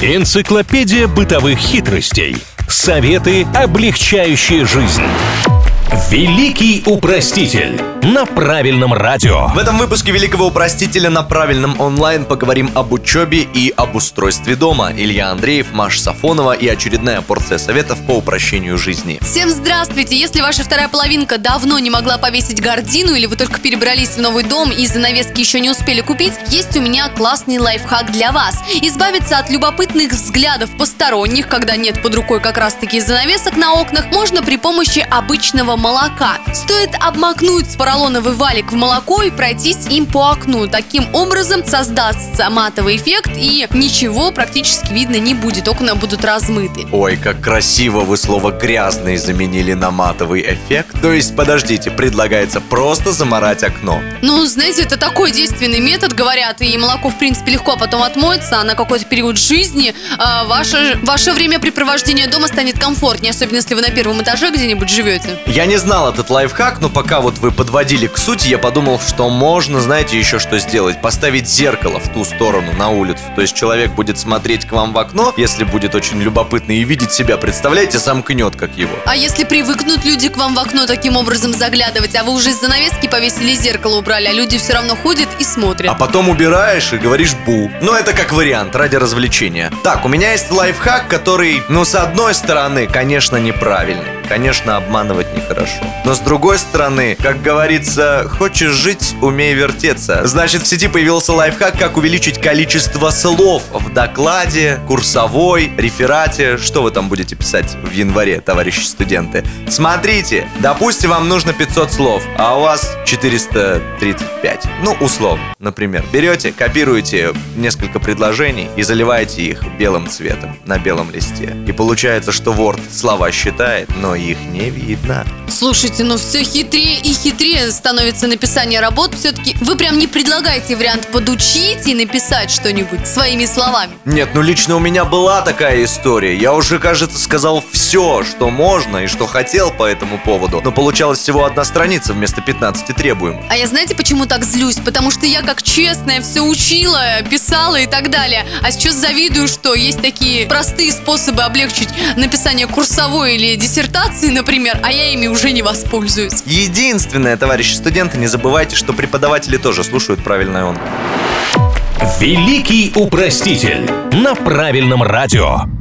Энциклопедия бытовых хитростей. Советы, облегчающие жизнь. Великий упроститель на правильном радио. В этом выпуске Великого Упростителя на правильном онлайн поговорим об учебе и об устройстве дома. Илья Андреев, Маша Сафонова и очередная порция советов по упрощению жизни. Всем здравствуйте! Если ваша вторая половинка давно не могла повесить гардину или вы только перебрались в новый дом и занавески еще не успели купить, есть у меня классный лайфхак для вас. Избавиться от любопытных взглядов посторонних, когда нет под рукой как раз таки занавесок на окнах, можно при помощи обычного молока. Стоит обмакнуть поролоновый валик в молоко и пройтись им по окну. Таким образом создастся матовый эффект и ничего практически видно не будет. Окна будут размыты. Ой, как красиво вы слово «грязный» заменили на матовый эффект. То есть, подождите, предлагается просто заморать окно. Ну, знаете, это такой действенный метод, говорят, и молоко, в принципе, легко потом отмоется, а на какой-то период жизни а, ваше, ваше времяпрепровождение дома станет комфортнее, особенно если вы на первом этаже где-нибудь живете. Я не знал этот лайфхак, но пока вот вы подводили к сути, я подумал, что можно, знаете, еще что сделать. Поставить зеркало в ту сторону, на улицу. То есть человек будет смотреть к вам в окно, если будет очень любопытно и видеть себя, представляете, замкнет как его. А если привыкнут люди к вам в окно таким образом заглядывать, а вы уже из занавески повесили зеркало убрали, а люди все равно ходят и смотрят. А потом убираешь и говоришь бу. Ну, это как вариант, ради развлечения. Так, у меня есть лайфхак, который, ну, с одной стороны, конечно, неправильный. Конечно, обманывать нехорошо. Но с другой стороны, как говорится, хочешь жить, умей вертеться. Значит, в сети появился лайфхак, как увеличить количество слов в докладе, курсовой, реферате. Что вы там будете писать в январе, товарищи студенты? Смотрите, допустим, вам нужно 500 слов, а у вас 435. Ну, условно, например. Берете, копируете несколько предложений и заливаете их белым цветом на белом листе. И получается, что Word слова считает, но их не видно. Слушайте, ну все хитрее и хитрее становится написание работ. Все-таки вы прям не предлагаете вариант подучить и написать что-нибудь своими словами. Нет, ну лично у меня была такая история. Я уже, кажется, сказал все, что можно и что хотел по этому поводу. Но получалось всего одна страница вместо 15 требуемых. А я знаете, почему так злюсь? Потому что я как честная все учила, писала и так далее. А сейчас завидую, что есть такие простые способы облегчить написание курсовой или диссертации, например, а я ими уже не воспользуюсь. Единственное, товарищи студенты, не забывайте, что преподаватели тоже слушают правильное он. Великий упроститель на правильном радио.